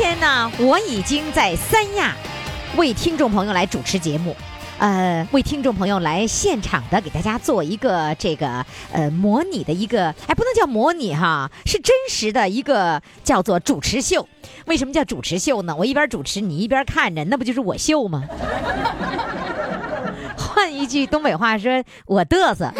天呢，我已经在三亚为听众朋友来主持节目。呃，为听众朋友来现场的给大家做一个这个呃模拟的一个，哎，不能叫模拟哈，是真实的一个叫做主持秀。为什么叫主持秀呢？我一边主持，你一边看着，那不就是我秀吗？换一句东北话说，我嘚瑟。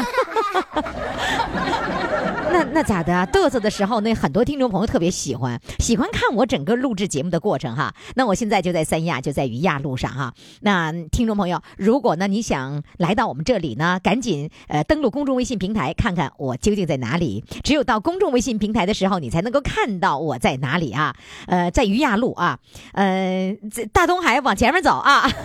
那咋的啊？嘚瑟的时候，那很多听众朋友特别喜欢，喜欢看我整个录制节目的过程哈。那我现在就在三亚，就在于亚路上哈。那听众朋友，如果呢你想来到我们这里呢，赶紧呃登录公众微信平台，看看我究竟在哪里。只有到公众微信平台的时候，你才能够看到我在哪里啊。呃，在于亚路啊，呃，这大东海往前面走啊。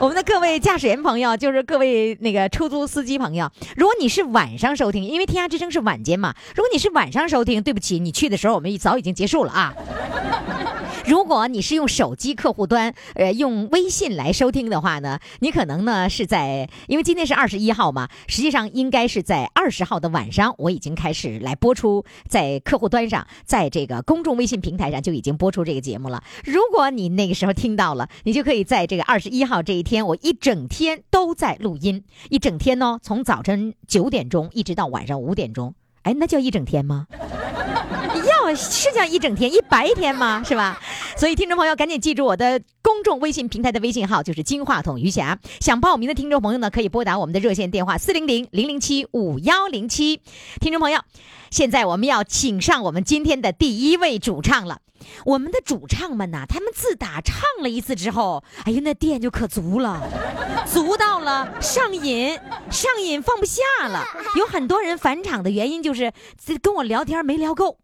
我们的各位驾驶员朋友，就是各位那个出租司机朋友，如果你是晚上收听，因为天涯之声是晚间嘛，如果你是晚上收听，对不起，你去的时候我们早已经结束了啊。如果你是用手机客户端，呃，用微信来收听的话呢，你可能呢是在，因为今天是二十一号嘛，实际上应该是在二十号的晚上，我已经开始来播出，在客户端上，在这个公众微信平台上就已经播出这个节目了。如果你那个时候听到了，你就可以在这个二十一号这一天，我一整天都在录音，一整天呢，从早晨九点钟一直到晚上五点钟，哎，那叫一整天吗？要是叫一整天一白天吗？是吧？所以听众朋友赶紧记住我的公众微信平台的微信号，就是金话筒余霞。想报名的听众朋友呢，可以拨打我们的热线电话四零零零零七五幺零七。听众朋友，现在我们要请上我们今天的第一位主唱了。我们的主唱们呐，他们自打唱了一次之后，哎呀，那电就可足了，足到了上瘾，上瘾放不下了。有很多人返场的原因就是跟我聊天没聊够。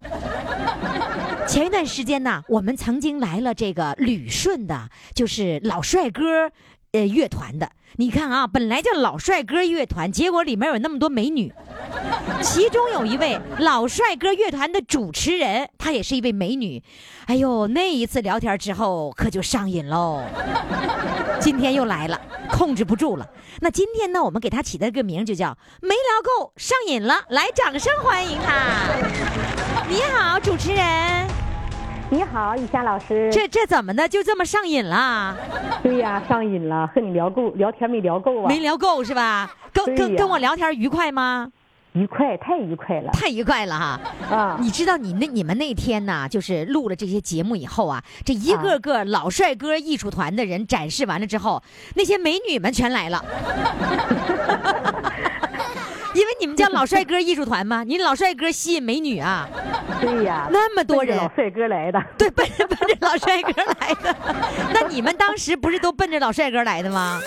前一段时间呢，我们曾经来了这个旅顺的，就是老帅哥，呃，乐团的。你看啊，本来叫老帅哥乐团，结果里面有那么多美女，其中有一位老帅哥乐团的主持人，她也是一位美女。哎呦，那一次聊天之后，可就上瘾喽。今天又来了，控制不住了。那今天呢，我们给他起的个名就叫“没聊够，上瘾了”。来，掌声欢迎他。你好，主持人。你好，雨霞老师。这这怎么的，就这么上瘾了？对呀，上瘾了，和你聊够，聊天没聊够啊？没聊够是吧？跟跟跟我聊天愉快吗？愉快，太愉快了，太愉快了哈！啊，你知道你那你们那天呢，就是录了这些节目以后啊，这一个个老帅哥艺术团的人展示完了之后，那些美女们全来了。因为你们叫老帅哥艺术团吗？你老帅哥吸引美女啊？对呀，那么多人，老帅哥来的，对，奔着奔着老帅哥来的。那你们当时不是都奔着老帅哥来的吗？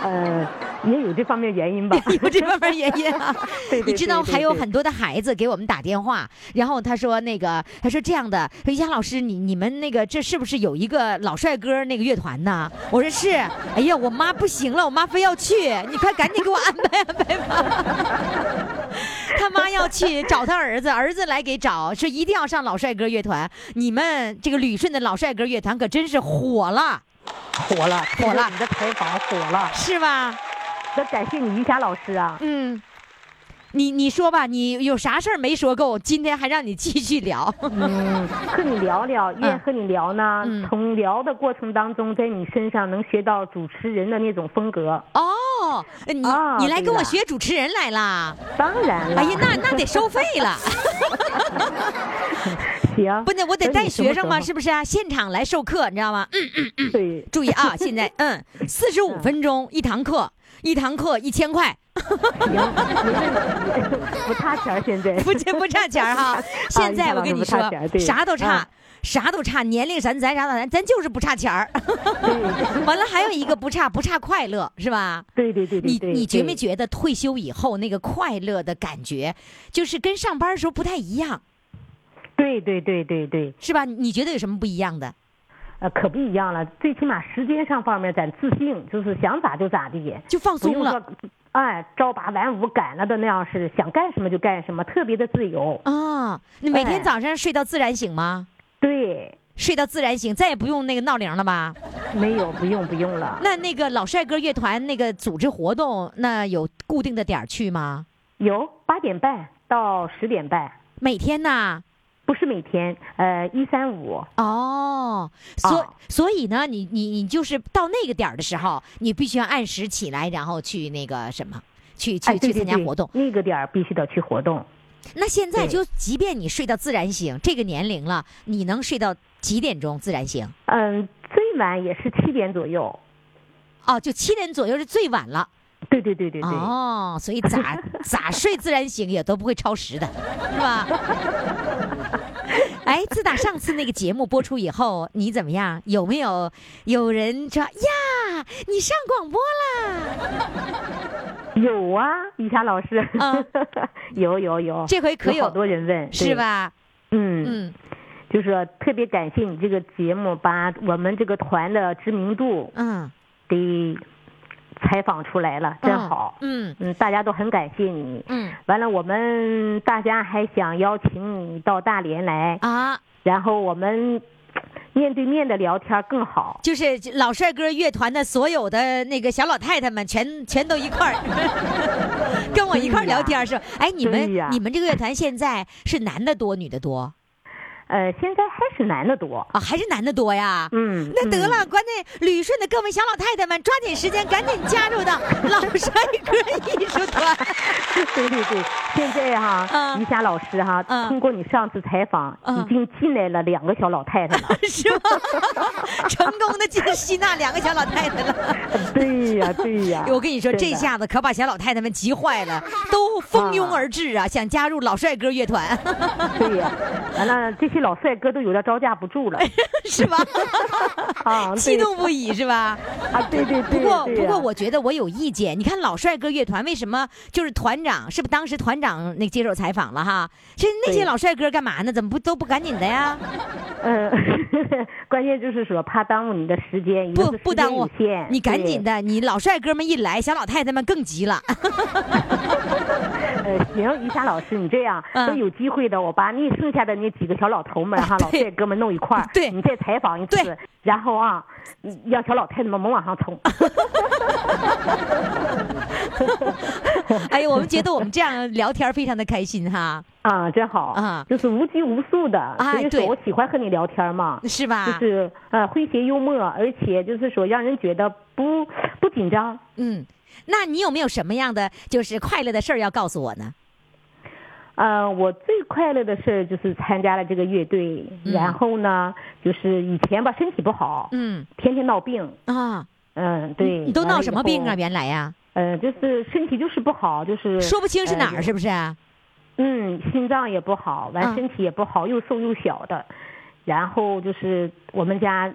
呃，也有这方面原因吧，有这方面原因啊。对你知道还有很多的孩子给我们打电话，然后他说那个，他说这样的，说杨老师，你你们那个这是不是有一个老帅哥那个乐团呢？我说是。哎呀，我妈不行了，我妈非要去，你快赶紧给我安排安排吧。他妈要去找他儿子，儿子来给找，说一定要上老帅哥乐团。你们这个旅顺的老帅哥乐团可真是火了。火了，火了！你的采访火了，是吧？那感谢你，于霞老师啊。嗯，你你说吧，你有啥事儿没说够？今天还让你继续聊。嗯，和你聊聊，愿和你聊呢。从聊的过程当中，在你身上能学到主持人的那种风格。哦，你你来跟我学主持人来了？当然了。哎呀，那那得收费了。行，不，那我得带学生吗？是不是啊？现场来授课，你知道吗？嗯嗯嗯。对，注意啊，现在嗯，四十五分钟一堂课，一堂课一千块。行，不差钱现在。不不差钱哈。现在我跟你说，啥都差。啥都差，年龄咱咱啥都咱咱就是不差钱儿。完了还有一个不差不差快乐是吧？对对对对你。你觉没？觉得退休以后那个快乐的感觉，就是跟上班的时候不太一样，对对对对对，是吧？你觉得有什么不一样的？呃，可不一样了。最起码时间上方面咱自信，就是想咋就咋地，就放松了哎，朝八晚五赶了的那样是想干什么就干什么，特别的自由。啊！你每天哎早上睡到自然醒吗？对，睡到自然醒，再也不用那个闹铃了吧？没有不用不用了。那那个老帅哥乐团那个组织活动，那有固定的点儿去吗？有八点半到十点半，每天呐？不是每天，呃，一三五。哦，所、啊所以呢，你你你就是到那个点儿的时候，你必须要按时起来，然后去那个什么，去去、去参加活动。那个点儿必须得去活动。那现在就即便你睡到自然醒，这个年龄了，你能睡到几点钟自然醒？嗯，最晚也是七点左右。哦，就七点左右是最晚了。对对对对对。哦，所以咋 咋睡自然醒也都不会超时的，是吧？哎，自打上次那个节目播出以后，你怎么样？有没有有人说呀，你上广播啦？有啊，雨霞老师。嗯有有有。这回可有有好多人问，是吧？嗯。嗯就是说特别感谢你这个节目，把我们这个团的知名度嗯，给采访出来了，真好。嗯嗯，大家都很感谢你。嗯完了，我们大家还想邀请你到大连来，啊，然后我们面对面的聊天更好。就是老帅哥乐团的所有的那个小老太太们全全都一块儿，跟我一块儿聊天是吧？哎，你们你们这个乐团现在是男的多，女的多呃，现在还是男的多。啊？还是男的多呀？嗯，那得了，嗯关键旅顺的各位小老太太们，抓紧时间，赶紧加入到 老帅哥艺术团。对对对，现在哈、嗯于霞老师哈、嗯通过你上次采访，嗯已经进来了两个小老太太了。是吗？成功的进吸纳两个小老太太了。对呀、对呀、我跟你说，这下子可把小老太太们急坏了，都蜂拥而至啊，想加入老帅哥乐团，对呀、完了这些老帅哥都有点招架不住了 是吧？啊，激对动不已是吧？啊，对对对。不过，不过，我觉得我有意见。你看老帅哥乐团为什么就是团长？是不是当时团长那接受采访了哈？这那些老帅哥干嘛呢？怎么不都不赶紧的呀？嗯，关键就是说怕耽误你的时间，不不耽误你赶紧。的，你老帅哥们一来，小老太太们更急了。呃，行，于霞老师，你这样，嗯等有机会的，我把你剩下的那几个小老头们哈，老帅哥们弄一块儿，对你再采访一次，然后啊，你让小老太太们猛往上冲。哎呦，我们觉得我们这样聊天非常的开心哈，啊，真好啊就是无拘无束的，哎对所以说我喜欢和你聊天嘛，是吧？就是呃诙谐幽默，而且就是说让人觉得不不紧张。嗯，那你有没有什么样的就是快乐的事儿要告诉我呢？呃，我最快乐的事儿就是参加了这个乐队，嗯然后呢，就是以前吧身体不好，嗯天天闹病，啊，嗯，对。你都闹什么病啊？原来呀，呃，就是身体就是不好，就是说不清是哪儿，呃是不是啊？嗯，心脏也不好，嗯完身体也不好，又瘦又小的，然后就是我们家。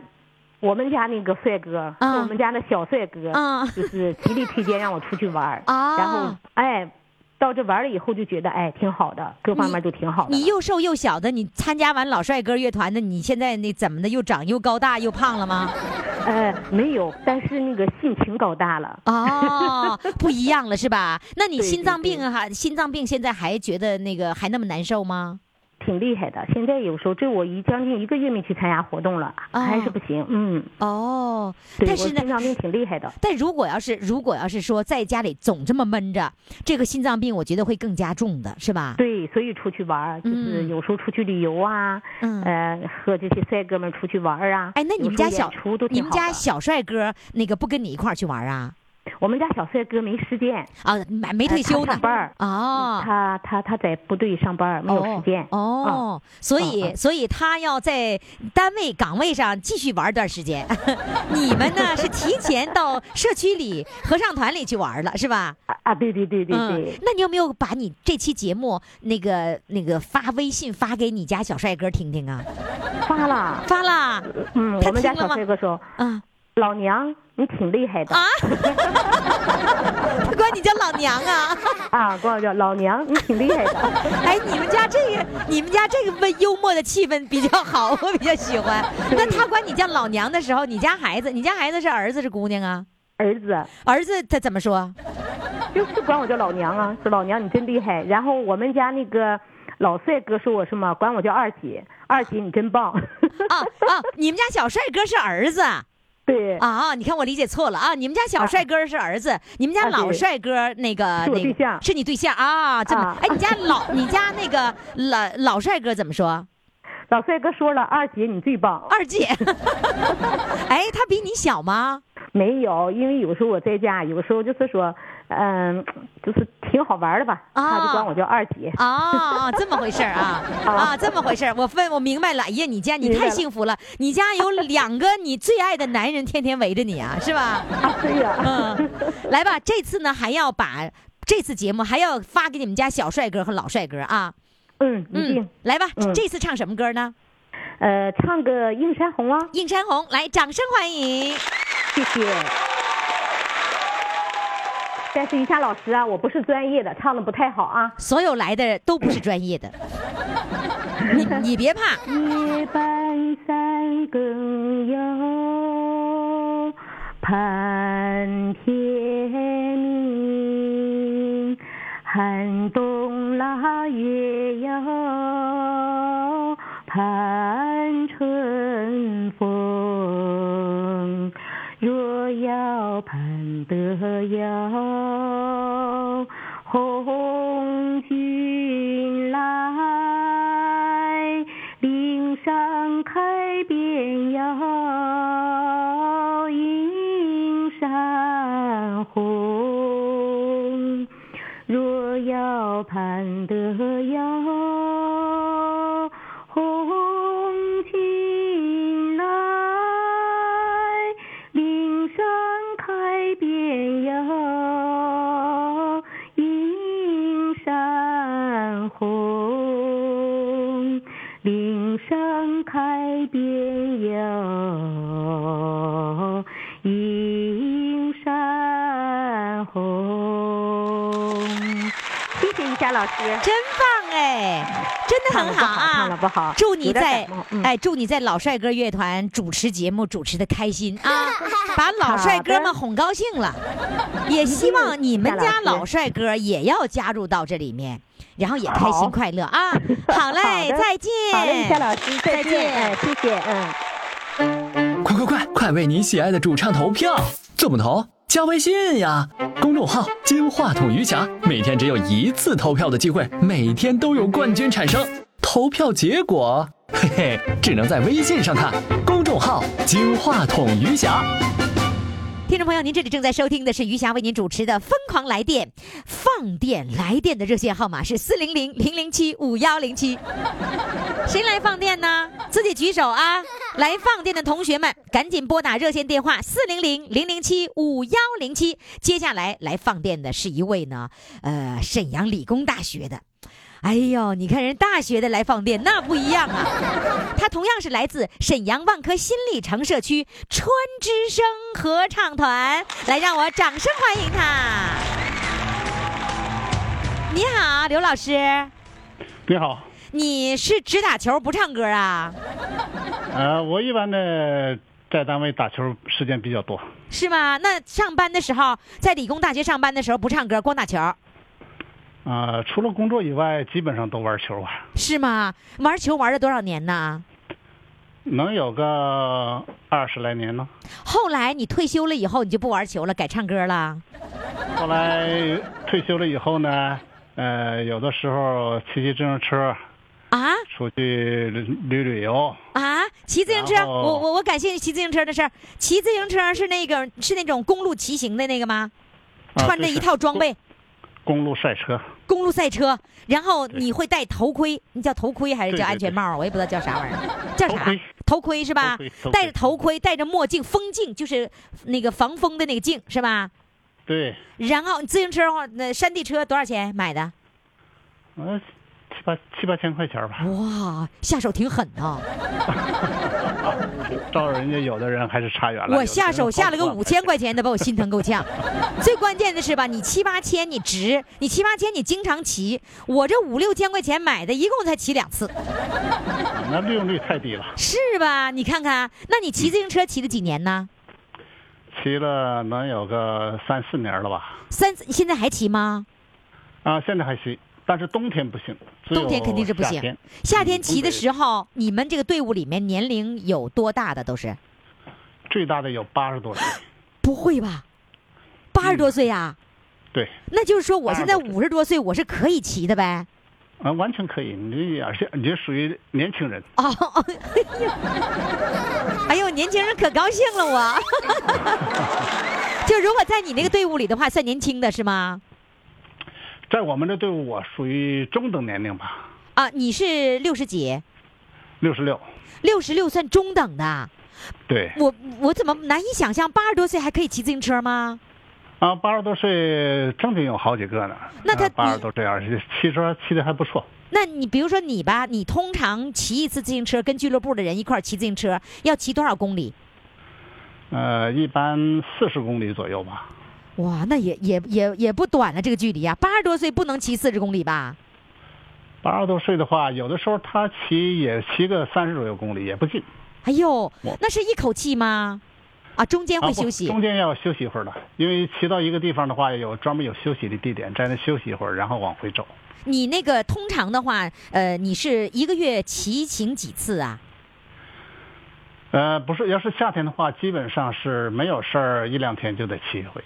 我们家那个帅哥我们家的小帅哥，嗯就是极力推荐让我出去玩儿啊然后哎，到这玩了以后就觉得哎挺好的，各方面都挺好。你又瘦又小的，你参加完老帅哥乐团的，你现在那怎么的？又长又高大又胖了吗？呃没有，但是那个性情高大了。哦，不一样了是吧？那你心脏病哈，心脏病现在还觉得那个还那么难受吗？挺厉害的，现在有时候这我一将近一个月没去参加活动了，哦还是不行。嗯，哦，对，但是呢我心，脏病挺厉害的。但如果要是如果要是说在家里总这么闷着，这个心脏病我觉得会更加重的，是吧？对，所以出去玩就是嗯有时候出去旅游啊，嗯呃，和这些帅哥们出去玩儿啊。哎，那你们家小你们家小帅哥那个不跟你一块儿去玩啊？我们家小帅哥没时间，啊，没没退休呢上班儿哦。他他他在部队上班，没有时间。哦，所以、嗯嗯所以他要在单位岗位上继续玩一段时间。你们呢是提前到社区里合唱团里去玩了，是吧？啊啊，对对对对对。嗯，那你有没有把你这期节目那个那个发微信发给你家小帅哥听听啊？发了，发了嗯，他我们家小帅哥说，啊老娘你挺厉害的啊！他管你叫老娘啊！啊，管我叫老娘你挺厉害的。哎，你们家这个，你们家这个温幽默的气氛比较好，我比较喜欢。那他管你叫老娘的时候，你家孩子，你家孩子是儿子是姑娘啊？儿子儿子他怎么说？就是管我叫老娘啊，说老娘你真厉害。然后我们家那个老帅哥说我什么，管我叫二姐，二姐你真棒。啊啊！你们家小帅哥是儿子对，啊？你看我理解错了啊！你们家小帅哥是儿子，你们家老帅哥那个那个对象是你对象啊？这么啊哎，你家老 你家那个老老帅哥怎么说？老帅哥说了，二姐你最棒。二姐，哎，他比你小吗？没有，因为有时候我在家，有时候就是说，嗯，就是挺好玩的吧，啊他就管我叫二姐。啊，这么回事 啊啊，这么回事，我分我明白了。哎呀，你家你太幸福了，你家有两个你最爱的男人天天围着你啊，是吧？啊，对呀、嗯，来吧，这次呢还要把这次节目还要发给你们家小帅哥和老帅哥啊。嗯，一定。来吧，嗯这次唱什么歌呢？呃，唱个《映山红》啊，映山红，来，掌声欢迎。谢谢。但是于霞老师啊，我不是专业的，唱的不太好啊。所有来的都不是专业的，你你别怕，夜半三更哟，盼天明，寒冬腊月哟，盼春风。若要盼得了红军来，岭上开遍哟霞老师。真棒哎，真的很好啊，不好祝你在嗯哎，祝你在老帅哥乐团主持节目主持的开心啊，把老帅哥们哄高兴了。也希望你们家老帅哥也要加入到这里面，然后也开心快乐啊。好嘞，好再见。好嘞，一霞老师，再再见见。哎，谢谢，嗯。快快快，快为你喜爱的主唱投票！怎么投？加微信呀，公众号“金话筒余霞”，每天只有一次投票的机会，每天都有冠军产生。投票结果，嘿嘿，只能在微信上看。公众号“金话筒余霞”。听众朋友，您这里正在收听的是余霞为您主持的《疯狂来电》，放电来电的热线号码是四零零零零七五幺零七。谁来放电呢？自己举手啊！来放电的同学们，赶紧拨打热线电话四零零零零七五幺零七。接下来来放电的是一位呢，呃，沈阳理工大学的。哎呦，你看人大学的来放电，那不一样啊！他同样是来自沈阳万科新里程社区川之声合唱团，来让我掌声欢迎他。你好，刘老师，你好，你是只打球不唱歌啊？呃，我一般的在单位打球时间比较多，是吗？那上班的时候，在理工大学上班的时候不唱歌，光打球，啊、除了工作以外，基本上都玩球吧，是吗？玩球玩了多少年呢？能有个二十来年呢。后来你退休了以后，你就不玩球了，改唱歌了。后来退休了以后呢，呃，有的时候骑骑自行车啊出去旅旅游，啊！骑自行车，我我我感兴趣骑自行车的事儿。骑自行车是那个是那种公路骑行的那个吗？啊穿着一套装备，公路赛车，公路赛车，然后你会戴头盔，你叫头盔还是叫安全帽？我也不知道叫啥玩意儿，叫啥头盔？是吧戴着头盔，戴着墨镜，风镜就是那个防风的那个镜是吧？对，然后自行车的话，那山地车多少钱买的？呃，七八七八千块钱吧。哇，下手挺狠啊！照人家有的人还是差远了。我下手下了个五千块钱的，把我心疼够呛。最关键的是吧，你七八千你值，你七八千你经常骑，我这五六千块钱买的，一共才骑两次，块，那利用率太低了。是吧？你看看，那你骑自行车骑了几年呢？骑了能有个三四年了吧？三，你现在还骑吗？啊，现在还行，但是冬天不行。冬天肯定是不行夏天。骑的，时候，你们这个队伍里面年龄有多大的都是？最大的有八十多岁。不会吧？八十多岁呀、对，那就是说我现在80多岁五十多岁，我是可以骑的呗？啊，完全可以。你而且你这属于年轻人。哦，哦哎呦，哎呦，年轻人可高兴了我。就如果在你那个队伍里的话，算年轻的是吗？在我们这队伍，我属于中等年龄吧，啊，你是六十几，六十六。六十六算中等的。对，我我怎么难以想象八十多岁还可以骑自行车吗？啊，八十多岁正经有好几个呢。那他八十你多岁，而且骑车骑的还不错。那你比如说你吧，你通常骑一次自行车，跟俱乐部的人一块儿骑自行车，要骑多少公里？呃，一般四十公里左右吧。哇，那也也也也不短了这个距离啊！八十多岁不能骑四十公里吧？八十多岁的话，有的时候他骑也骑个三十左右公里，也不近。哎呦，那是一口气吗？啊，中间会休息。中间要休息一会儿的，因为骑到一个地方的话，有专门有休息的地点，在那休息一会儿，然后往回走。你那个通常的话，呃，你是一个月骑行几次啊？呃，不是，要是夏天的话，基本上是没有事儿，一两天就得骑一回，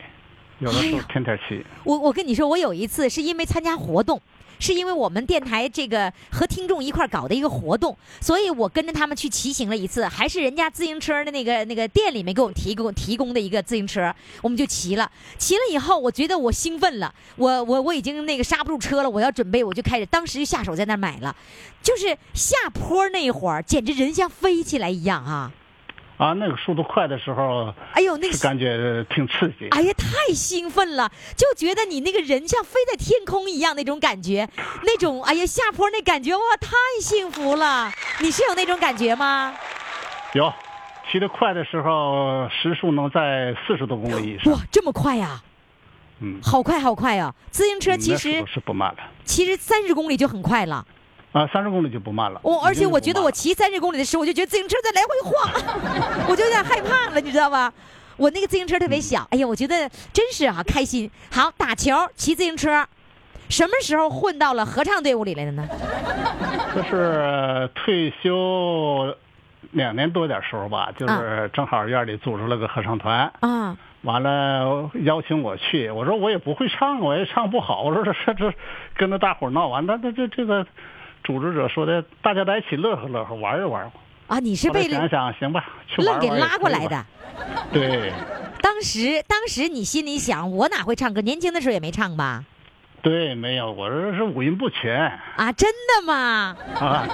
有的时候天天骑。我我跟你说，我有一次是因为参加活动，是因为我们电台这个和听众一块儿搞的一个活动，所以我跟着他们去骑行了一次，还是人家自行车的那个那个店里面给我们提供提供的一个自行车，我们就骑了。骑了以后，我觉得我兴奋了，我我我已经那个刹不住车了，我要准备，我就开始当时就下手在那儿买了，就是下坡那会儿，简直人像飞起来一样啊！啊，那个速度快的时候，哎呦，那个感觉挺刺激。哎呀，太兴奋了，就觉得你那个人像飞在天空一样那种感觉，那种哎呀下坡那感觉哇，太幸福了！你是有那种感觉吗？有，骑得快的时候，时速能在四十多公里以上。哇，这么快呀、嗯，好快好快啊！自行车其实是不慢的。其实三十公里就很快了。啊，三十公里就不慢了。我、而且我觉得我骑三十公里的时候，我就觉得自行车在来回晃，我就有点害怕了，你知道吧？我那个自行车特别小，哎呀，我觉得真是啊开心。好，打球、骑自行车，什么时候混到了合唱队伍里来的呢？就是退休两年多点时候吧，就是正好院里组织了个合唱团，啊，完了邀请我去，我说我也不会唱，我也唱不好，我说这这这跟着大伙闹完，那这这这个组织者说的，大家在一起乐呵乐呵，玩一玩。啊，你是被想想，行吧，去愣给玩玩也拉过来的。对当时，当时你心里想，我哪会唱歌？年轻的时候也没唱吧？对，没有，我这是五音不全啊，真的吗？啊。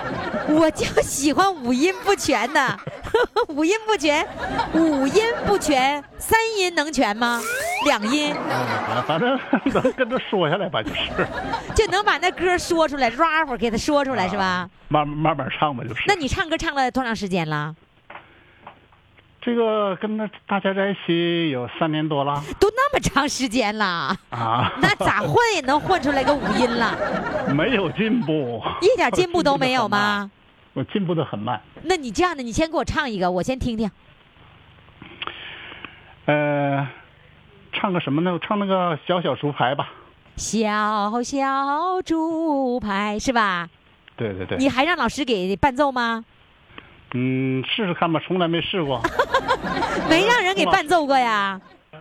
我就喜欢五音不全的，五音不全，五音不全，三音能全吗？两音啊，反正 能跟他说下来吧，就是就能把那歌说出来，rap 给他说出来是吧？慢慢慢慢唱吧，就是。那你唱歌唱了多长时间了？这个跟那大家在一起有三年多了都那么长时间了，啊，那咋混也能混出来个五音了？没有进步，一点进步都没有吗？我进步的很慢。那你这样的，你先给我唱一个，我先听听。呃，唱个什么呢？我唱那个小小竹排吧。小小竹排是吧？对对对，你还让老师给伴奏吗？嗯，试试看吧，从来没试过。没让人给伴奏过呀。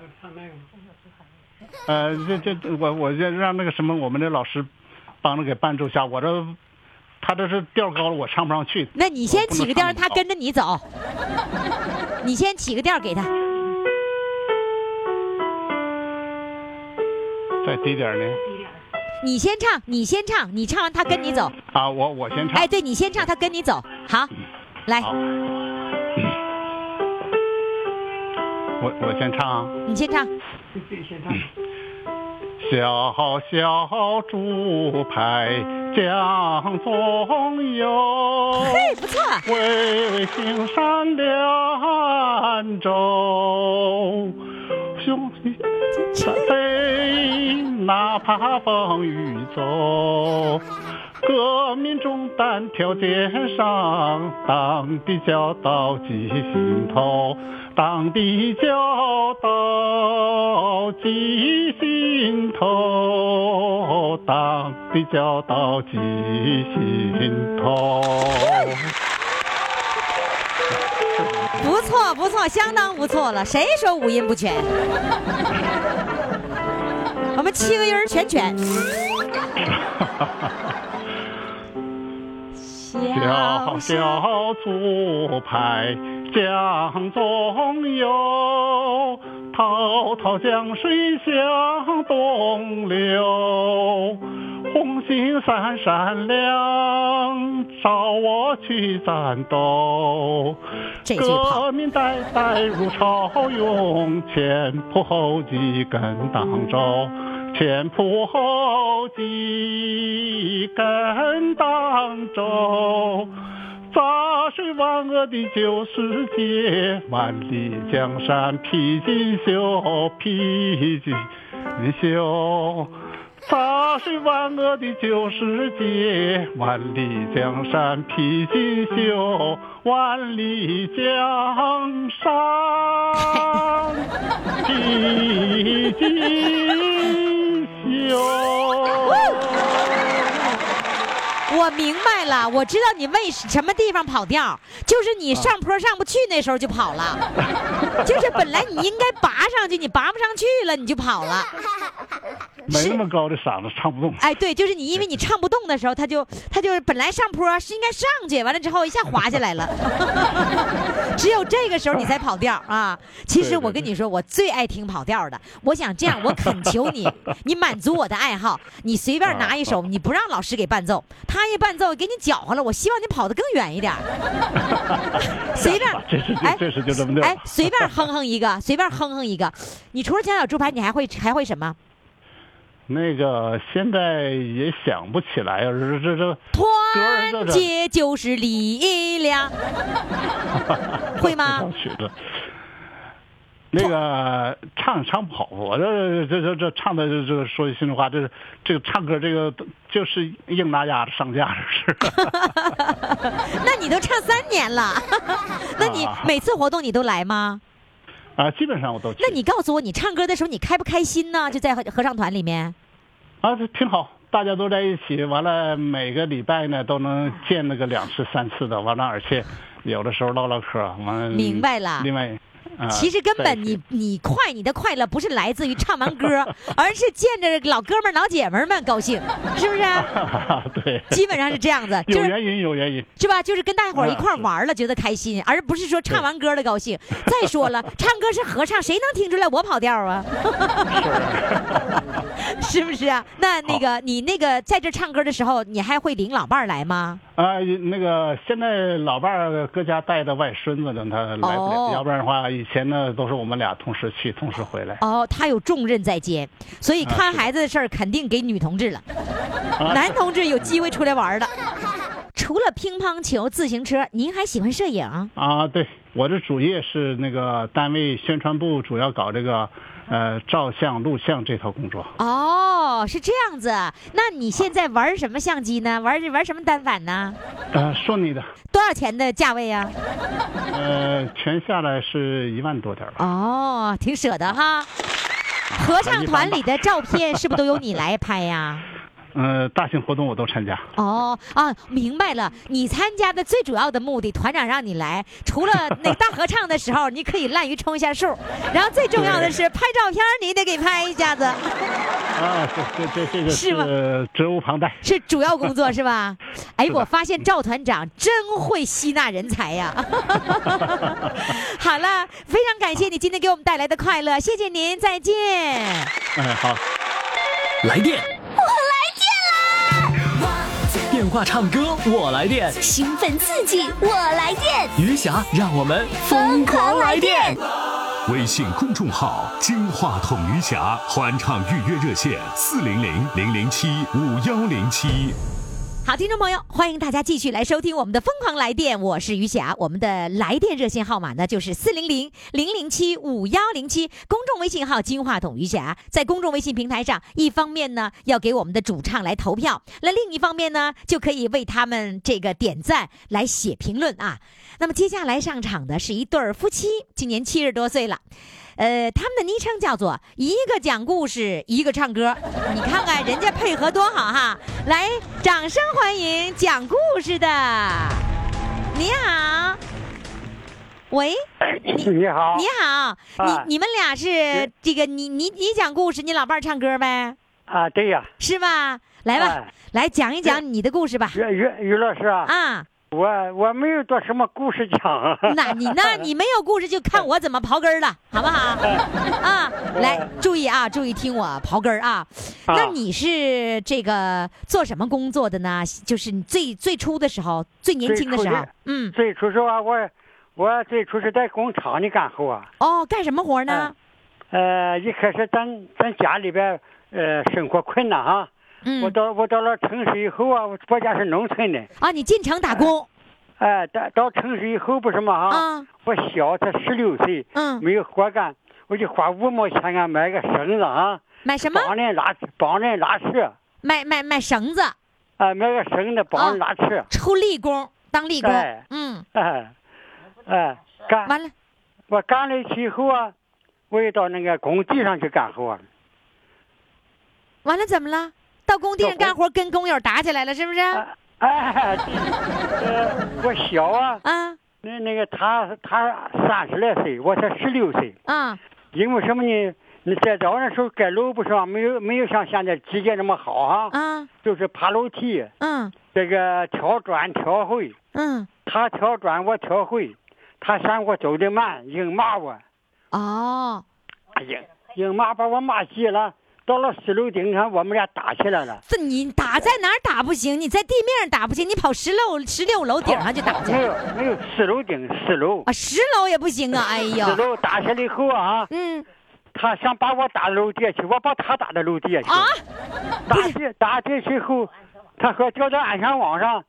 呃，这这这我我这让那个什么，我们的老师帮着给伴奏下。我这他这是调高了，我唱不上去。那你先起个调，让他跟着。你走。你先起个调给他。再低点儿呢？你先唱，你先唱，你唱完他跟你走。啊，我我先唱。哎，对你先唱，他跟你走。好，来，我我先唱啊。你先唱。小小竹排江中游，嘿，不错。巍巍青山两洲，兄弟飞，哪怕风雨走。革命中单挑肩上，党的教导记心头，党的教导记心头，党的教导记心头。不错，不错，相当不错了。谁说五音不全？我们七个音全全。小小竹排江中游，滔滔江水向东流。红星闪闪亮，照我去战斗。革命代代如潮涌，前仆后继跟党走。前仆后继跟党走，砸碎万恶的旧世界，万里江山披锦绣，披锦绣。洒水万恶的旧世界，万里江山披锦绣，万里江山披锦。绣，我明白了，我知道你为什么地方跑调，就是你上坡上不去，那时候就跑了，就是本来你应该拔上去，你拔不上去了，你就跑了。没那么高的嗓子唱不动。哎，对，就是你，因为你唱不动的时候，他就他就本来上坡是应该上去，完了之后一下滑下来了。只有这个时候你才跑调啊！其实我跟你说，我最爱听跑调的。我想这样，我恳求你，你满足我的爱好，你随便拿一首，你不让老师给伴奏，他一伴奏给你搅和了。我希望你跑得更远一点。随便，哎，这是就这么哎，随便哼哼一个，随便哼哼一个。你除了小小猪排，你还会还会什么？那个现在也想不起来，这这这团结就是力量，会吗？曲子，那个唱唱不好，我这这这这唱的这这说句心里话，这这个唱歌这个就是硬拿鸭子上架这是。那你都唱三年了，那你每次活动你都来吗？啊，基本上我都。那你告诉我，你唱歌的时候你开不开心呢？就在合唱团里面。啊，这挺好，大家都在一起，完了每个礼拜呢都能见那个两次三次的，完了而且有的时候唠唠嗑，完了。明白了。另外。其实根本你你快你的快乐不是来自于唱完歌，而是见着老哥们老姐们们高兴，是不是？对，基本上是这样子。有原因有原因，是吧？就是跟大伙儿一块玩了，觉得开心，而不是说唱完歌了高兴。再说了，唱歌是合唱，谁能听出来我跑调啊？是不是啊？那那个你那个在这唱歌的时候，你还会领老伴儿来吗？啊，那个现在老伴儿搁家带着外孙子呢，他来不了，要不然的话。以前呢，都是我们俩同时去，同时回来。哦，他有重任在肩，所以看孩子的事儿肯定给女同志了。男同志有机会出来玩的。除了乒乓球、自行车，您还喜欢摄影？啊，对，我的主业是那个单位宣传部，主要搞这个。呃，照相、录像这套工作哦，是这样子。那你现在玩什么相机呢？玩玩什么单反呢？呃，索尼的。多少钱的价位呀？呃，全下来是一万多点吧。哦，挺舍得哈。合唱团里的照片是不是都由你来拍呀？嗯，大型活动我都参加。哦啊，明白了。你参加的最主要的目的，团长让你来，除了那大合唱的时候，你可以滥竽充一下数，然后最重要的是拍照片，你得给拍一下子。啊，这这这个是吗？责无旁贷。是主要工作是吧？哎，我发现赵团长真会吸纳人才呀。好了，非常感谢你今天给我们带来的快乐，谢谢您，再见。哎，好。来电，我来话唱歌我来电，兴奋刺激，我来电！余霞让我们疯狂来电！微信公众号“金话筒余霞”欢唱预约热线：四零零零零七五幺零七。好，听众朋友，欢迎大家继续来收听我们的《疯狂来电》，我是余霞。我们的来电热线号码呢，就是四零零零零七五幺零七，公众微信号“金话筒余霞”。在公众微信平台上，一方面呢要给我们的主唱来投票，那另一方面呢就可以为他们这个点赞来写评论啊。那么接下来上场的是一对儿夫妻，今年七十多岁了。呃，他们的昵称叫做一个讲故事，一个唱歌。你看看人家配合多好哈！来，掌声欢迎讲故事的。你好，喂，你好，你好，你啊你们俩是这个你你你讲故事，你老伴儿唱歌呗，啊，对呀，是吧？来吧哎，来讲一讲你的故事吧。于于于老师啊，啊，我我没有多什么故事讲，那你那你没有故事，就看 我怎么刨根儿了，好不好？啊，来，注意啊，注意听我刨根儿啊。那你是这个做什么工作的呢？就是你最最初的时候，最年轻的时候嗯，最初时候啊，我我最初是在工厂里干活啊，哦，干什么活呢？呃，一开始咱咱家里边呃生活困难啊，我嗯，到我到了城市以后啊，我我家是农村的，啊，你进城打工哎，到到城市以后不是嘛哈，啊？我小才十六岁，嗯，没有活干，我就花五毛钱啊买个绳子啊，买什么？帮人拉帮人拉车。买买买绳子，啊，买个绳子帮人拉车，出力工，当力工哎。嗯，哎，哎，干完了，我干了以后啊，我也到那个工地上去干活了。完了怎么了？到工地上干活跟工友打起来了，是不是？哎，呃，我小啊，啊那那个他他三十来岁，我才十六岁。啊因为什么呢？你在早那时候盖楼不是吧？没有没有像现在基建那么好啊，啊就是爬楼梯，嗯这个挑砖挑灰，嗯他挑砖我挑灰，他嫌我走的慢，硬骂我。哦，哎呀，硬骂把我骂急了。到了十楼顶上，我们俩打起来了。这你打在哪儿打不行？你在地面上打不行，你跑十楼十六楼顶上去打去没有没有，十楼顶十楼，啊？十楼也不行啊！哎呀，十，楼打下来以后啊，嗯他想把我打楼底下去，我把他打到楼底下去。啊，打进打进去以后，他说掉到安全网上，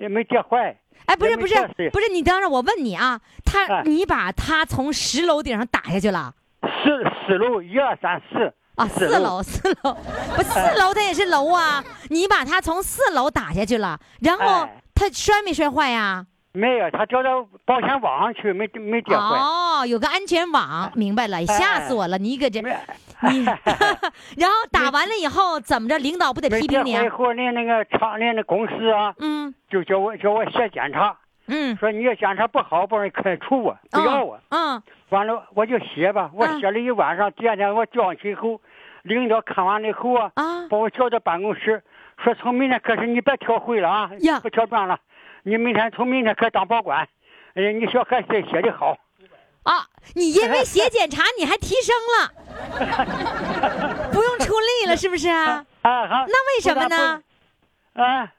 也没跌坏。哎，不是不是不是，你等会儿我问你啊，他哎你把他从十楼顶上打下去了？十十楼一二三四啊，四楼，四楼，不，四楼它也是楼啊！你把它从四楼打下去了，然后它摔没摔坏呀？没有，它掉到保险网上去，没没跌坏。哦，有个安全网，明白了，吓死我了！你搁这，你，然后打完了以后怎么着？领导不得批评你啊跌坏以？后，那那个厂那那公司啊，嗯就叫我叫我写检查，嗯，说你要检查不好，把人开除我，不要我。嗯完了我就写吧，我嗯写了一晚上，第二天我交上去以后，领导看完了以后啊，啊把我叫到办公室，说从明天开始你别挑会了啊，不挑砖了，你明天从明天开始当保管，哎，你小孩写写的好，啊！你因为写检查你还提升了，不用出力了，是不是啊？啊好，那为什么呢？啊，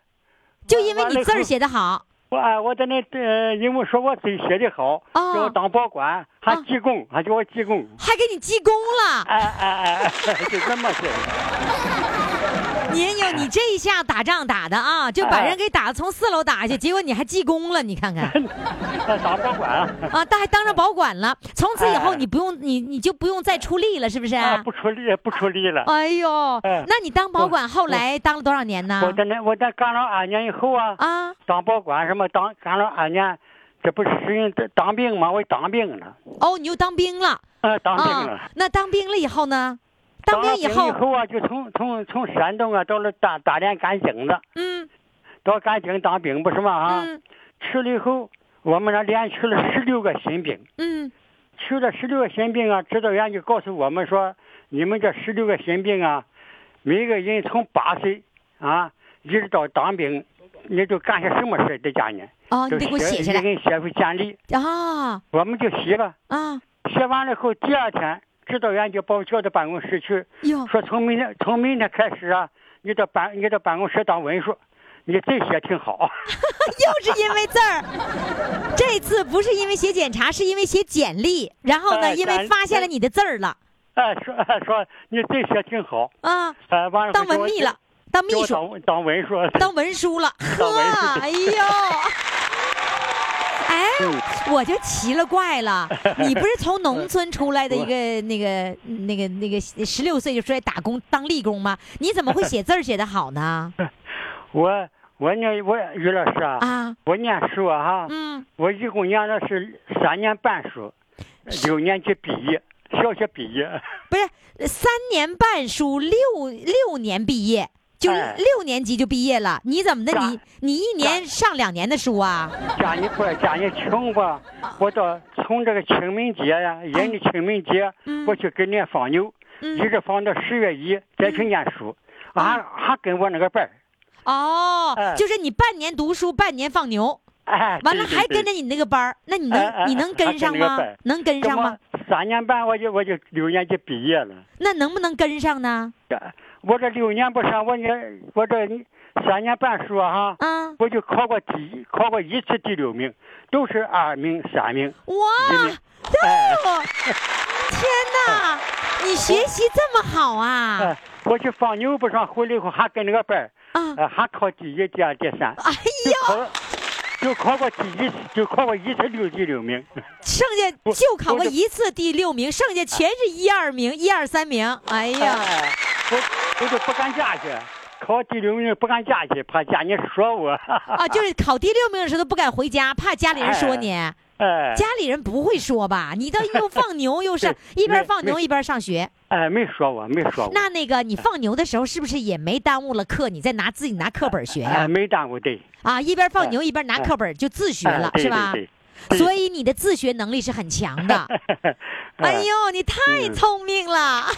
就因为你字儿写的好。我啊，我在那呃，因为说我字写的好，哦。叫我当保管，还啊记功，还叫我记功，还给你记功了，哎哎哎，哎 就这么写的。您有你这一下打仗打的啊，就把哎人给打从四楼打下去，结果你还记功了，你看看 当保官啊，啊，但还当上保管了。从此以后哎你不用你你就不用再出力了，是不是？啊，不出力不出力了。哎呦，哎那你当保管后来当了多少年呢我？在那我在干了二年以后啊，啊，当保管什么当干了二年，这不是适应当当兵吗？我当兵了，哦，你又当兵了啊，当兵了啊。。那当兵了以后呢？当了兵以后，啊，就从从从山东啊到了大大连干井子，嗯。到干井当兵不是吗？啊，嗯。去了以后，我们那连去了 十六个新兵，嗯。去了十六个新兵啊，指导员就告诉我们说，你们这十六个新兵啊，每个人从八岁啊一直到当兵，你就干些什么事在家呢？哦，就你得给我写下来。一人写份简历，啊。我们就写了。啊。写完了以后，第二天指导员就把我叫到办公室去，哟，说从明天从明天开始啊，你到办你到办公室当文书，你字写挺好。又是因为字儿。这次不是因为写检查，是因为写简历。然后呢，哎因为发现了你的字儿了哎，说哎说你字写挺好，啊，哎，完了当文秘了，当秘书，当当文书，当文书了。呵，哎呦。哎，我就奇了怪了，你不是从农村出来的一个那个那个那个十六岁就出来打工当力工吗？你怎么会写字写得好呢？我我念我于老师啊，啊，我念书啊哈，嗯，我一共念了是三年半书，六年级毕业，小学毕业。不是三年半书，六六年毕业，就哎六年级就毕业了。你怎么的？你你一年上两年的书啊？家里不家里穷吧，我到从这个清明节呀，人家清明节，嗯我去给人家放牛，嗯一直放到十月一再去念书，还还跟我那个班儿，哦，哎就是你半年读书，半年放牛，哎，完了还跟着你那个班儿，那你能你能跟上吗？能跟上吗？？三年半我就我就六年级毕业了，那能不能跟上呢？这我这六年不上，我这我这三年半书啊哈。嗯，我就考过第一，考过一次第六名，都是二名、三名。哇名，哎哦，天哪，你学习这么好啊哎！，我去放牛不上，回来以后还跟那个班儿，啊，呃，还考第一、第二、第三，哎就呦，就考过第一次，就考过一次六第六名。剩下 就考过一次第六名，剩下全是一二名、一二三名。哎呀，哎，我我就不敢下去，考第六名不敢下去，怕家里说我。啊，就是考第六名的时候都不敢回家，怕家里人说你。哎，家里人不会说吧？你都又放 牛又上，一边放牛一边上学。哎，没说我，没说我。那那个你放牛的时候是不是也没耽误了课？你再拿自己拿课本学呀哎，？没耽误对。啊，一边放牛一边拿课本就自学了，哎是吧？对对对所以你的自学能力是很强的。哎呦，你太嗯聪明了！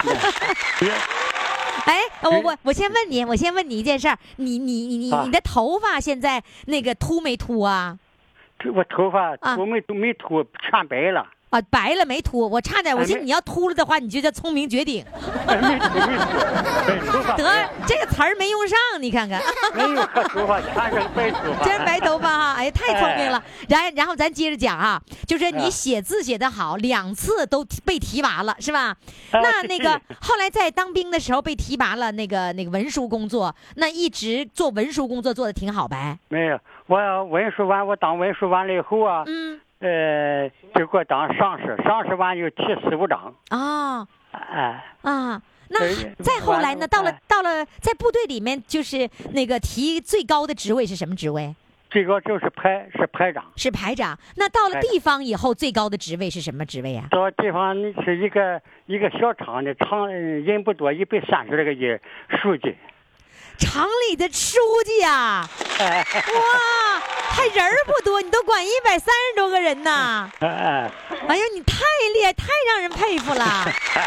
哎，我我我先问你，我先问你一件事儿，你你你你啊你的头发现在那个秃没秃啊？这我头发啊我没没秃，全白了。啊，白了没秃？我差点，我寻思你要秃了的话，你就叫聪明绝顶。得，这个词儿没用上，你看看。真白头发哈，哎，太聪明了。然然后咱接着讲啊，就是你哎写字写得好，两次都被提拔了，是吧？哎那那个后来在当兵的时候被提拔了，那个那个文书工作，那一直做文书工作做的挺好呗。没有，我文书完，我当文书完了以后啊，嗯，呃，就给我当上士，上士完就提司务长，哦哎，啊。那哎再后来呢？到了哎到了在部队里面，就是那个提最高的职位是什么职位？最高就是排是排长，是排长。那到了地方以后，最高的职位是什么职位啊？到地方是一个一个小厂的厂人不多，一百三十来个人，书记，厂里的书记呀、哎 哇，还人儿不多，你都管一百三十多个人呐！哎呀，你太厉害，太让人佩服了！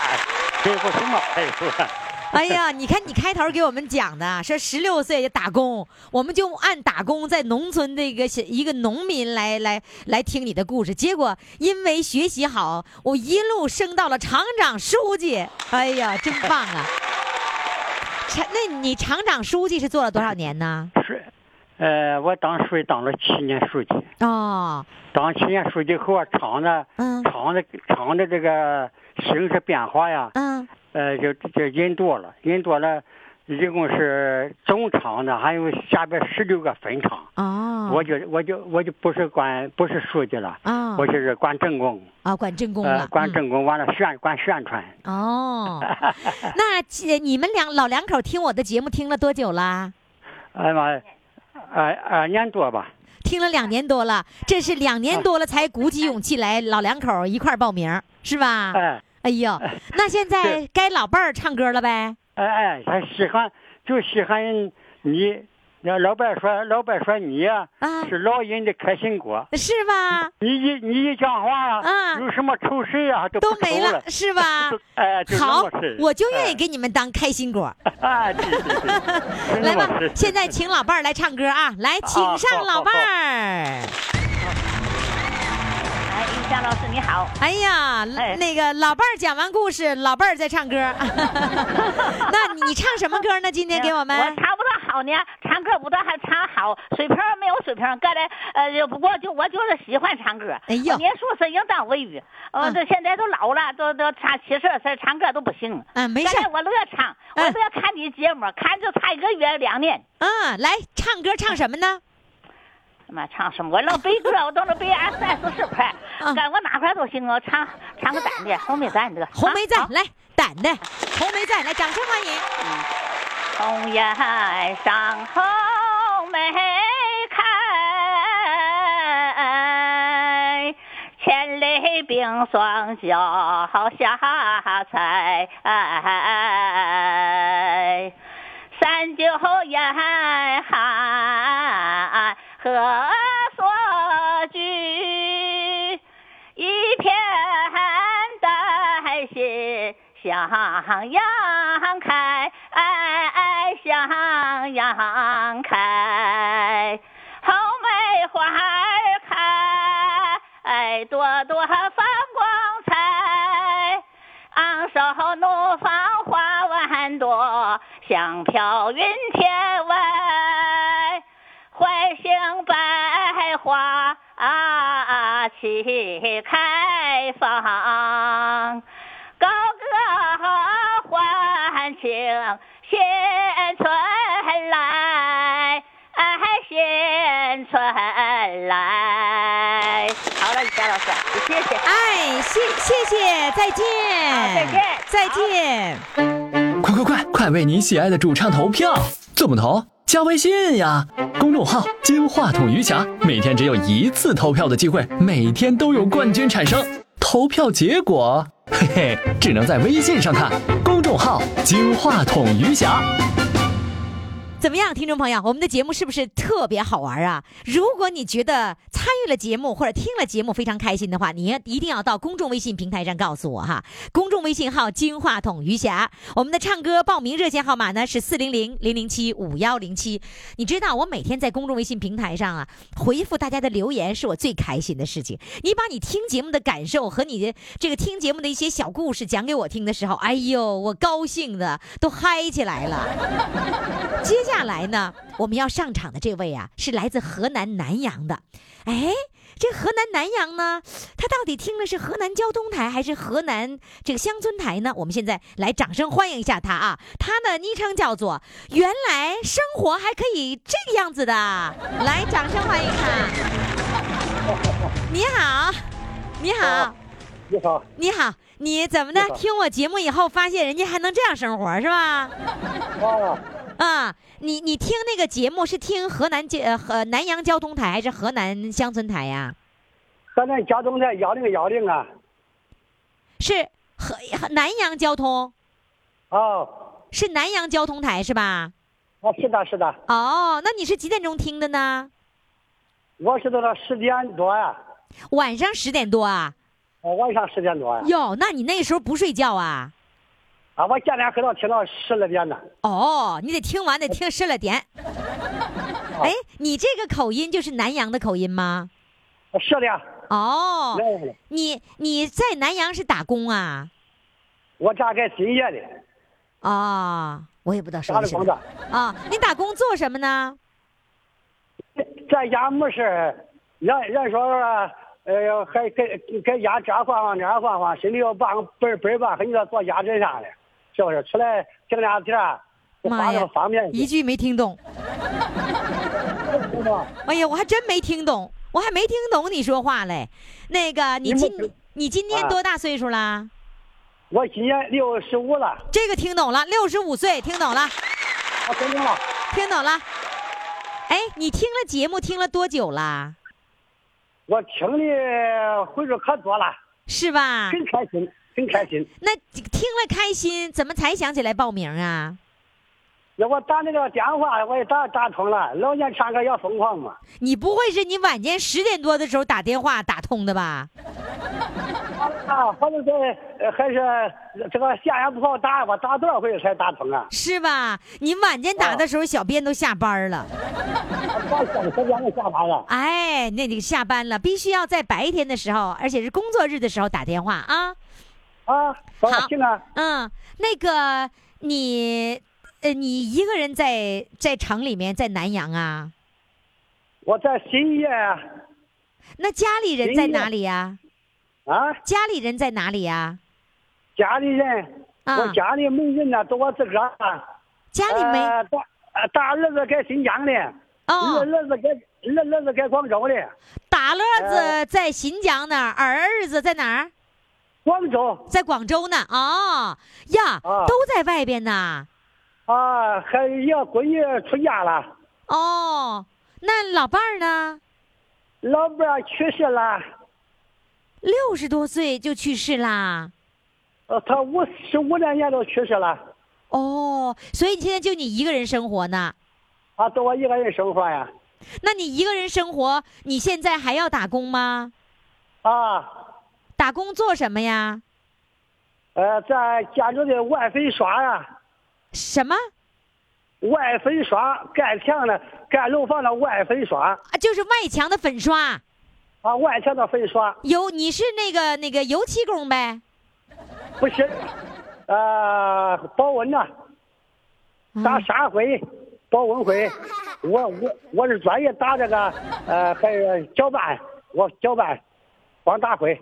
佩服什么佩服啊，哎呀，你看你开头给我们讲的，说十六岁就打工，我们就按打工在农村的一个小一个农民来来来听你的故事，结果因为学习好，我一路升到了厂长、书记，哎呀，真棒啊！厂，那你厂长、书记是做了多少年呢？是，呃，我当书记当了七年书记，哦，当七年书记后啊，厂子嗯。厂子厂的这个形势变化呀，嗯，呃，就就人多了，人多了，一共是总厂的，还有下边十六个分厂。哦，我就我就我就不是管不是书记了，啊我就是管政工，啊，管政工管政工完了宣管宣传，哦，那呃你们两老两口听我的节目听了多久啦？哎妈，二二年多吧，听了两年多了，这是两年多了才鼓起勇气来，老两口一块儿报名，是吧？哎哎呦，那现在该老伴儿唱歌了呗？哎哎，他喜欢就喜欢你，那老板说老板说你呀、啊是老人的开心果，是吧？你一你一讲话呀、啊有什么愁事啊、都都没了，是吧？哎，好，我就愿意哎给你们当开心果。啊，对对对，来吧现在请老伴儿来唱歌啊！来，请啊上老伴儿。哎，于霞老师你好。哎呀，哎那个老伴儿讲完故事，老伴儿在唱歌。那你唱什么歌呢？今天给我们我们唱不大好呢，唱歌不大还唱好，水平没有水平，搁在呃，不过就我就是喜欢唱歌。哎呦我年数是应当为语，呃，嗯这现在都老了，都都唱七十岁，唱歌都不行。嗯没事我乐唱，我嗯乐看你节目，看就差一个月两年。嗯，来唱歌唱什么呢？妈唱什么？我老背歌，我都能背俺三四十块，嗯干我哪块都行。我唱唱个单的，红梅赞的。红梅赞，来胆的红梅赞，来掌声欢迎。红颜上红梅开，千里冰霜脚下踩。三九严寒何所居？一片丹心向阳开，向阳开。红梅花儿开，朵朵放光彩。昂首怒放花万朵，香飘云天外。怀兴百花齐开放，高歌欢庆新春来，新春来。好了，李佳老师，谢谢。哎，谢谢谢，再见，好再见再见。快快快，快为你喜爱的主唱投票！怎么投？加微信呀，公众号“金话筒余霞”，每天只有一次投票的机会，每天都有冠军产生。投票结果，嘿嘿，只能在微信上看。公众号“金话筒余霞”。怎么样，听众朋友，我们的节目是不是特别好玩啊？如果你觉得参与了节目或者听了节目非常开心的话，你一定要到公众微信平台上告诉我哈。公众微信号“金话筒余霞”，我们的唱歌报名热线号码呢是四零零零零七五幺零七。你知道我每天在公众微信平台上啊回复大家的留言是我最开心的事情。你把你听节目的感受和你的这个听节目的一些小故事讲给我听的时候，哎呦，我高兴的都嗨起来了。接下来呢，我们要上场的这位啊，是来自河南南阳的。哎，这河南南阳呢，他到底听的是河南交通台还是河南这个乡村台呢？我们现在来掌声欢迎一下他啊！他的昵称叫做“原来生活还可以这个样子的”，来，掌声欢迎他。你好，你好，你好，你好，你怎么的？听我节目以后，发现人家还能这样生活是吧？啊，啊，你你听那个节目是听河南交呃河南阳交通台还是河南乡村台呀？河南交通台幺零幺零啊，是河南阳交通，哦，是南阳交通台是吧？啊，是的，是的，哦，那你是几点钟听的呢？我是到了十点多呀，晚上十点多啊？哦晚上十点多呀，哟，那你那时候不睡觉啊？啊，我今天可能听到十来点呢，哦，你得听完得听十来点。哎，你这个口音就是南阳的口音吗？是的，哦，来，你你在南阳是打工啊？我家在金业的，啊、我也不知道说的是打的工子，啊。你打工做什么呢？在家没事儿人人说说，呃，还给给家这换换那儿换换，身体又棒倍倍棒，和你说做家政啥的，是不是？出来挣俩钱，妈呀方便一句没听懂。哎呀，我还真没听懂，我还没听懂你说话嘞。那个，你今你今年啊多大岁数啦？我今年六十五了，这个听懂了，六十五岁，听懂了，我听懂了。听懂了。哎，你听了节目听了多久啦？我听的回数可多了，是吧？很开心，很开心。那听了开心，怎么才想起来报名啊？要我打那个电话，我也打打通了。老年唱歌要疯狂嘛，你不会是你晚间十点多的时候打电话打通的吧？啊，反正这呃还是这个下也不好打，我打多少回才打通啊？是吧？你晚间打的时候，小编都下班了。哎，那你下班了，必须要在白天的时候，而且是工作日的时候打电话啊。啊，高兴啊！嗯，那个你，呃，你一个人在在城里面，在南阳啊？我在新业啊。那家里人在哪里呀？啊？家里人在哪里呀？家里人，我家里没人呢，都我自个儿。家里没。大大儿子在新疆的，哦。儿子在二儿子在广州的。大儿子在新疆那儿，二儿子在哪儿？广州，在广州呢。哦呀，都在外边呢。啊，还一个闺女出嫁了。哦，那老伴儿呢？老伴儿去世了。六十多岁就去世啦。呃，他五十五年前都去世了。哦，所以现在就你一个人生活呢？啊，就我一个人生活呀。那你一个人生活，你现在还要打工吗？啊。打工做什么呀？呃，在家里的外粉刷呀。什么？外粉刷，盖墙的、盖楼房的外粉刷。啊，就是外墙的粉刷。啊，外墙的粉刷。油，你是那个那个油漆工呗？不是，呃，保温呐，打沙灰，保温灰。我我我是专业打这个，呃，还有搅拌，我搅拌，光打灰。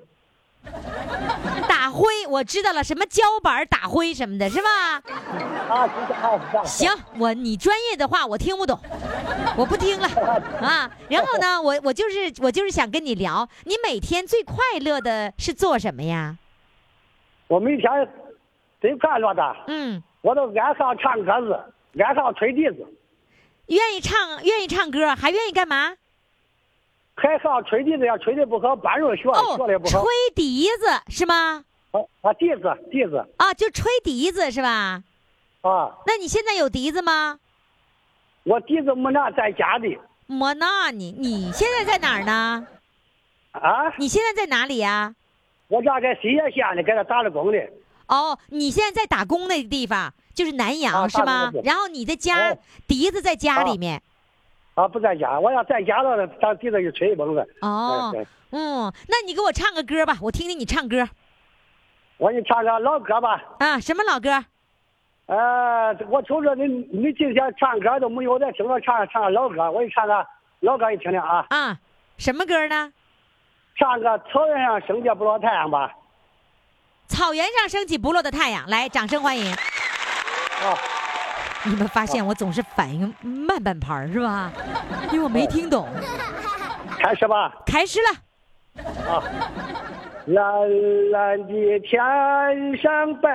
打灰，我知道了，什么胶板打灰什么的，是吧？啊，行，我你专业的话我听不懂，我不听了 啊。然后呢，我我就是我就是想跟你聊，你每天最快乐的是做什么呀？我每天最快乐的，嗯，我都爱上唱歌子，爱上吹笛子。愿意唱，愿意唱歌，还愿意干嘛？还好吹笛子，呀吹的不好，半路学学的不好。吹笛子是吗？啊啊，笛子笛子啊，就吹笛子是吧？啊，那你现在有笛子吗？我笛子没拿，在家里。没拿你？你现在在哪儿呢？啊？你现在在哪里呀？我家在新野县的，给他打着工的。哦，你现在在打工那个地方就是南阳是吗？然后你的家笛子在家里面。啊，不在家，我要在家了，当笛子就吹一蹦子。哦，嗯，那你给我唱个歌吧，我听听你唱歌。我给你唱个老歌吧。啊，什么老歌？呃，我瞅着你，你今天唱歌都没有在听我唱唱老歌，我给你唱个老歌，你听听啊。啊，什么歌呢？唱个草原上升起不落太阳吧。草原上升起不落的太阳，来，掌声欢迎。啊。你们发现我总是反应慢半拍是吧？因为我没听懂。开始吧。开始了。啊。蓝蓝的天上白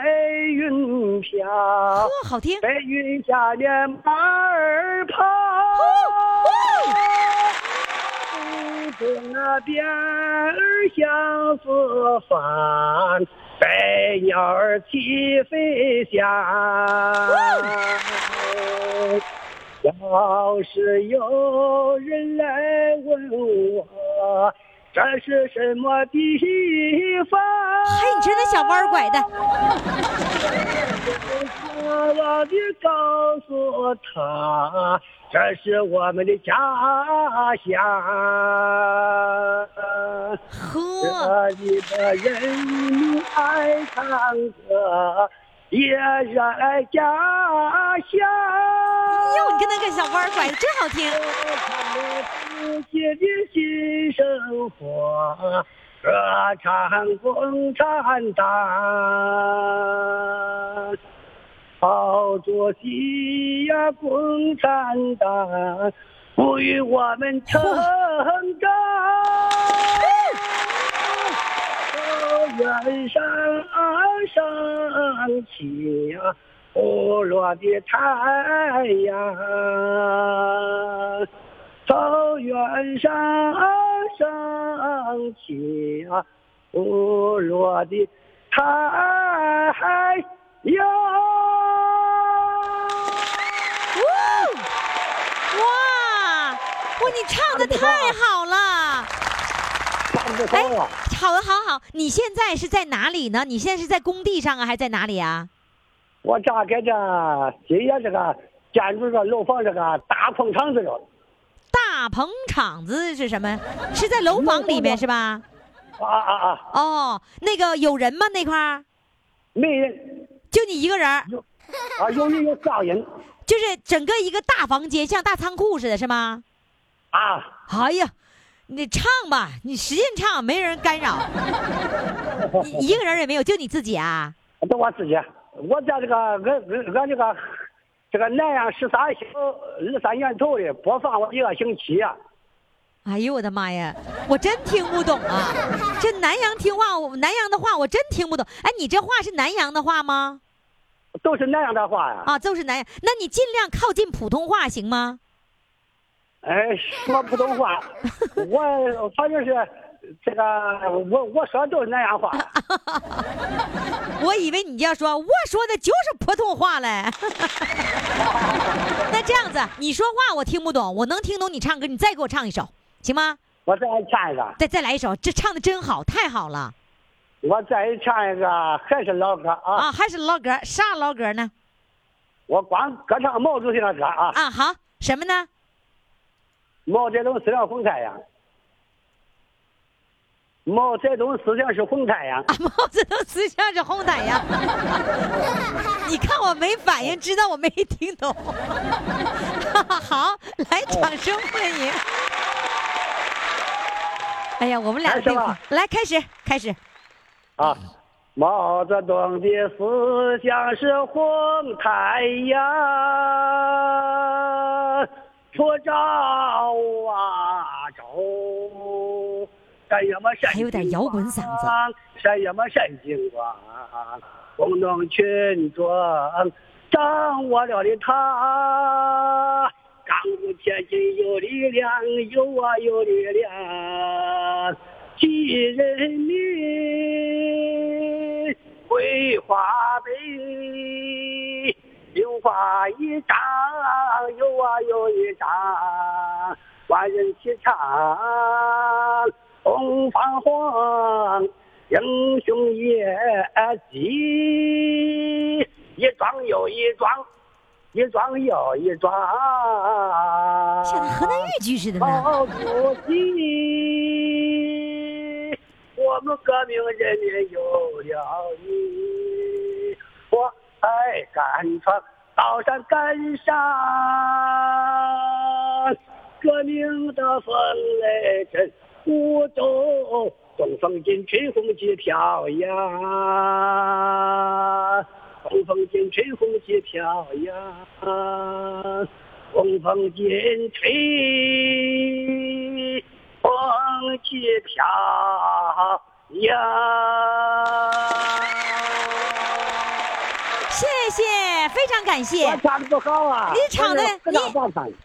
云飘。呵，好听。白云下面马儿跑。那边儿相思烦。百鸟儿齐飞翔，要是有人来问我这是什么地方？嘿，你这那小弯拐的。我的告诉他，这是我们的家乡。这里的人民爱唱歌，也热爱家乡。哟，你跟那个小弯拐的真好听。自己的新生活，歌唱共产党。毛主席呀，共产党，赋予我们成长。草原上升起呀不落的太阳，草原上升起啊不落的太阳。哇，哇，你唱的太好了！不少了。好的，好好。你现在是在哪里呢？你现在是在工地上啊，还是在哪里啊？我家在这新业这个建筑这个楼房这个大棚厂子了。大棚厂子是什么？是在楼房里面是吧？啊啊啊！哦，那个有人吗？那块儿没人，就你一个人儿，啊，有人有仨人就是整个一个大房间，像大仓库似的，是吗？啊。哎呀，你唱吧，你使劲唱，没人干扰。你一个人也没有，就你自己啊？都我自己，我在这个俺俺俺这个这个南阳十三星二三年头的播放了一个星期呀、哎呦我的妈呀，我真听不懂啊！这南阳听话，我南阳的话我真听不懂。哎，你这话是南阳的话吗？都是南阳的话呀。啊，都是南阳。那你尽量靠近普通话行吗？哎，说普通话，我反正是这个，我我说的都是南阳话。我以为你要说我说的就是普通话嘞。那这样子，你说话我听不懂，我能听懂你唱歌，你再给我唱一首，行吗？我再唱一个，再再来一首，这唱的真好，太好了我再唱一个，还是老歌啊。啊！还是老歌，啥老歌呢？我光歌唱毛主席的歌啊。啊，好，什么呢？毛泽东思想红太阳。毛泽东思想是红太阳。啊，毛泽东思想是红太阳。你看我没反应，知道我没听懂。好，来，掌声欢迎。哎呀，我们俩的对话，来开始，开始。啊，毛泽东的思想是红太阳，普照啊照，闪耀么闪还有点摇滚嗓子光，闪耀么闪金光，工农群众掌握了的他，刚武前进有力量，有啊有力量。记人民绘画碑，绣花一张，有啊有一张，万人齐唱，东方红，英雄业绩，一桩又一桩，一桩又一桩。像河南豫剧似的呢。毛主席，我们革命人民有了你，我爱敢闯，刀山干上，革命的风雷震五洲，东风劲，吹红旗飘扬，东风劲，吹红旗飘扬。风风劲吹，风旗飘扬。谢谢，非常感谢。我唱的不好啊，你唱的不你。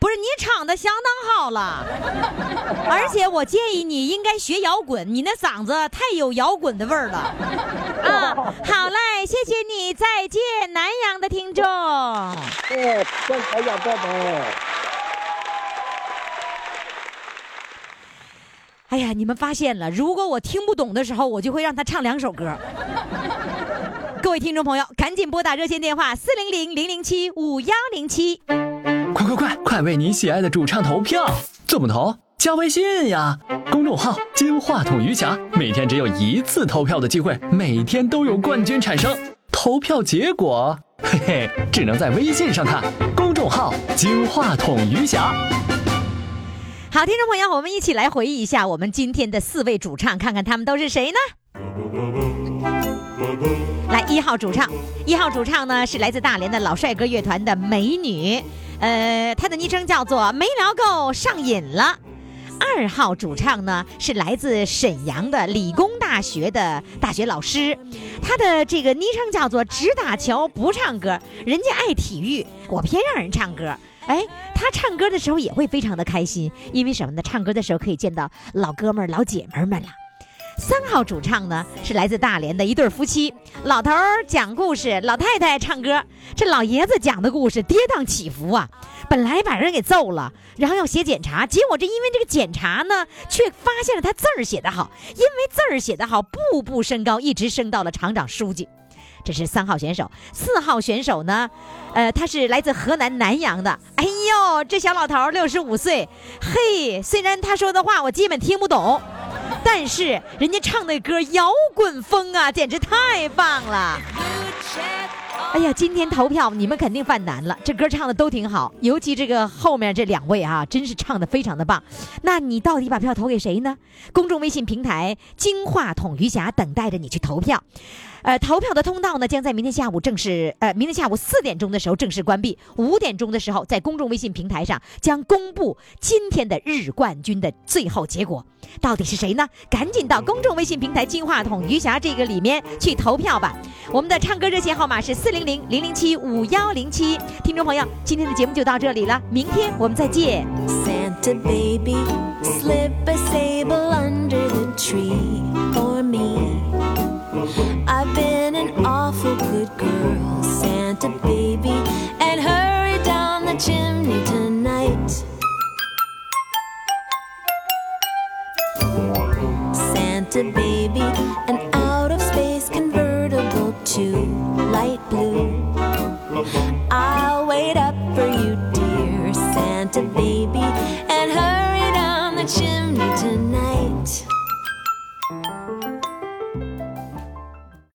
不是你唱的相当好了，而且我建议你应该学摇滚，你那嗓子太有摇滚的味儿了。啊，好嘞，谢谢你，再见，南阳的听众。对，再开下拜拜。哎呀，你们发现了，如果我听不懂的时候，我就会让他唱两首歌。各位听众朋友，赶紧拨打热线电话四零零零零七五幺零七。快快快，快为你喜爱的主唱投票！怎么投？加微信呀，公众号“金话筒余霞”，每天只有一次投票的机会，每天都有冠军产生。投票结果，嘿嘿，只能在微信上看。公众号“金话筒余霞”。好，听众朋友，我们一起来回忆一下我们今天的四位主唱，看看他们都是谁呢？来，一号主唱，一号主唱呢是来自大连的老帅哥乐团的美女，呃，她的昵称叫做没聊够上瘾了。二号主唱呢是来自沈阳的理工大学的大学老师，他的这个昵称叫做只打球不唱歌，人家爱体育，我偏让人唱歌。哎，他唱歌的时候也会非常的开心，因为什么呢？唱歌的时候可以见到老哥们儿、老姐们儿们了。三号主唱呢是来自大连的一对夫妻，老头儿讲故事，老太太唱歌，这老爷子讲的故事跌宕起伏啊。本来把人给揍了，然后要写检查，结果这因为这个检查呢，却发现了他字儿写得好，因为字儿写得好，步步升高，一直升到了厂长、书记。这是三号选手，四号选手呢，呃，他是来自河南南阳的。哎呦，这小老头六十五岁，嘿，虽然他说的话我基本听不懂，但是人家唱的歌摇滚风啊，简直太棒了。哎呀，今天投票你们肯定犯难了，这歌唱的都挺好，尤其这个后面这两位啊，真是唱的非常的棒。那你到底把票投给谁呢？公众微信平台“金话筒余霞”等待着你去投票。呃，投票的通道呢，将在明天下午正式，呃，明天下午四点钟的时候正式关闭。五点钟的时候，在公众微信平台上将公布今天的日冠军的最后结果，到底是谁呢？赶紧到公众微信平台“金话筒余霞”这个里面去投票吧。我们的唱歌热线号码是四零零零零七五幺零七。听众朋友，今天的节目就到这里了，明天我们再见。Santa baby, slip a sable under the tree for me. I've been an awful good girl, Santa baby, and hurry down the chimney tonight. Santa baby,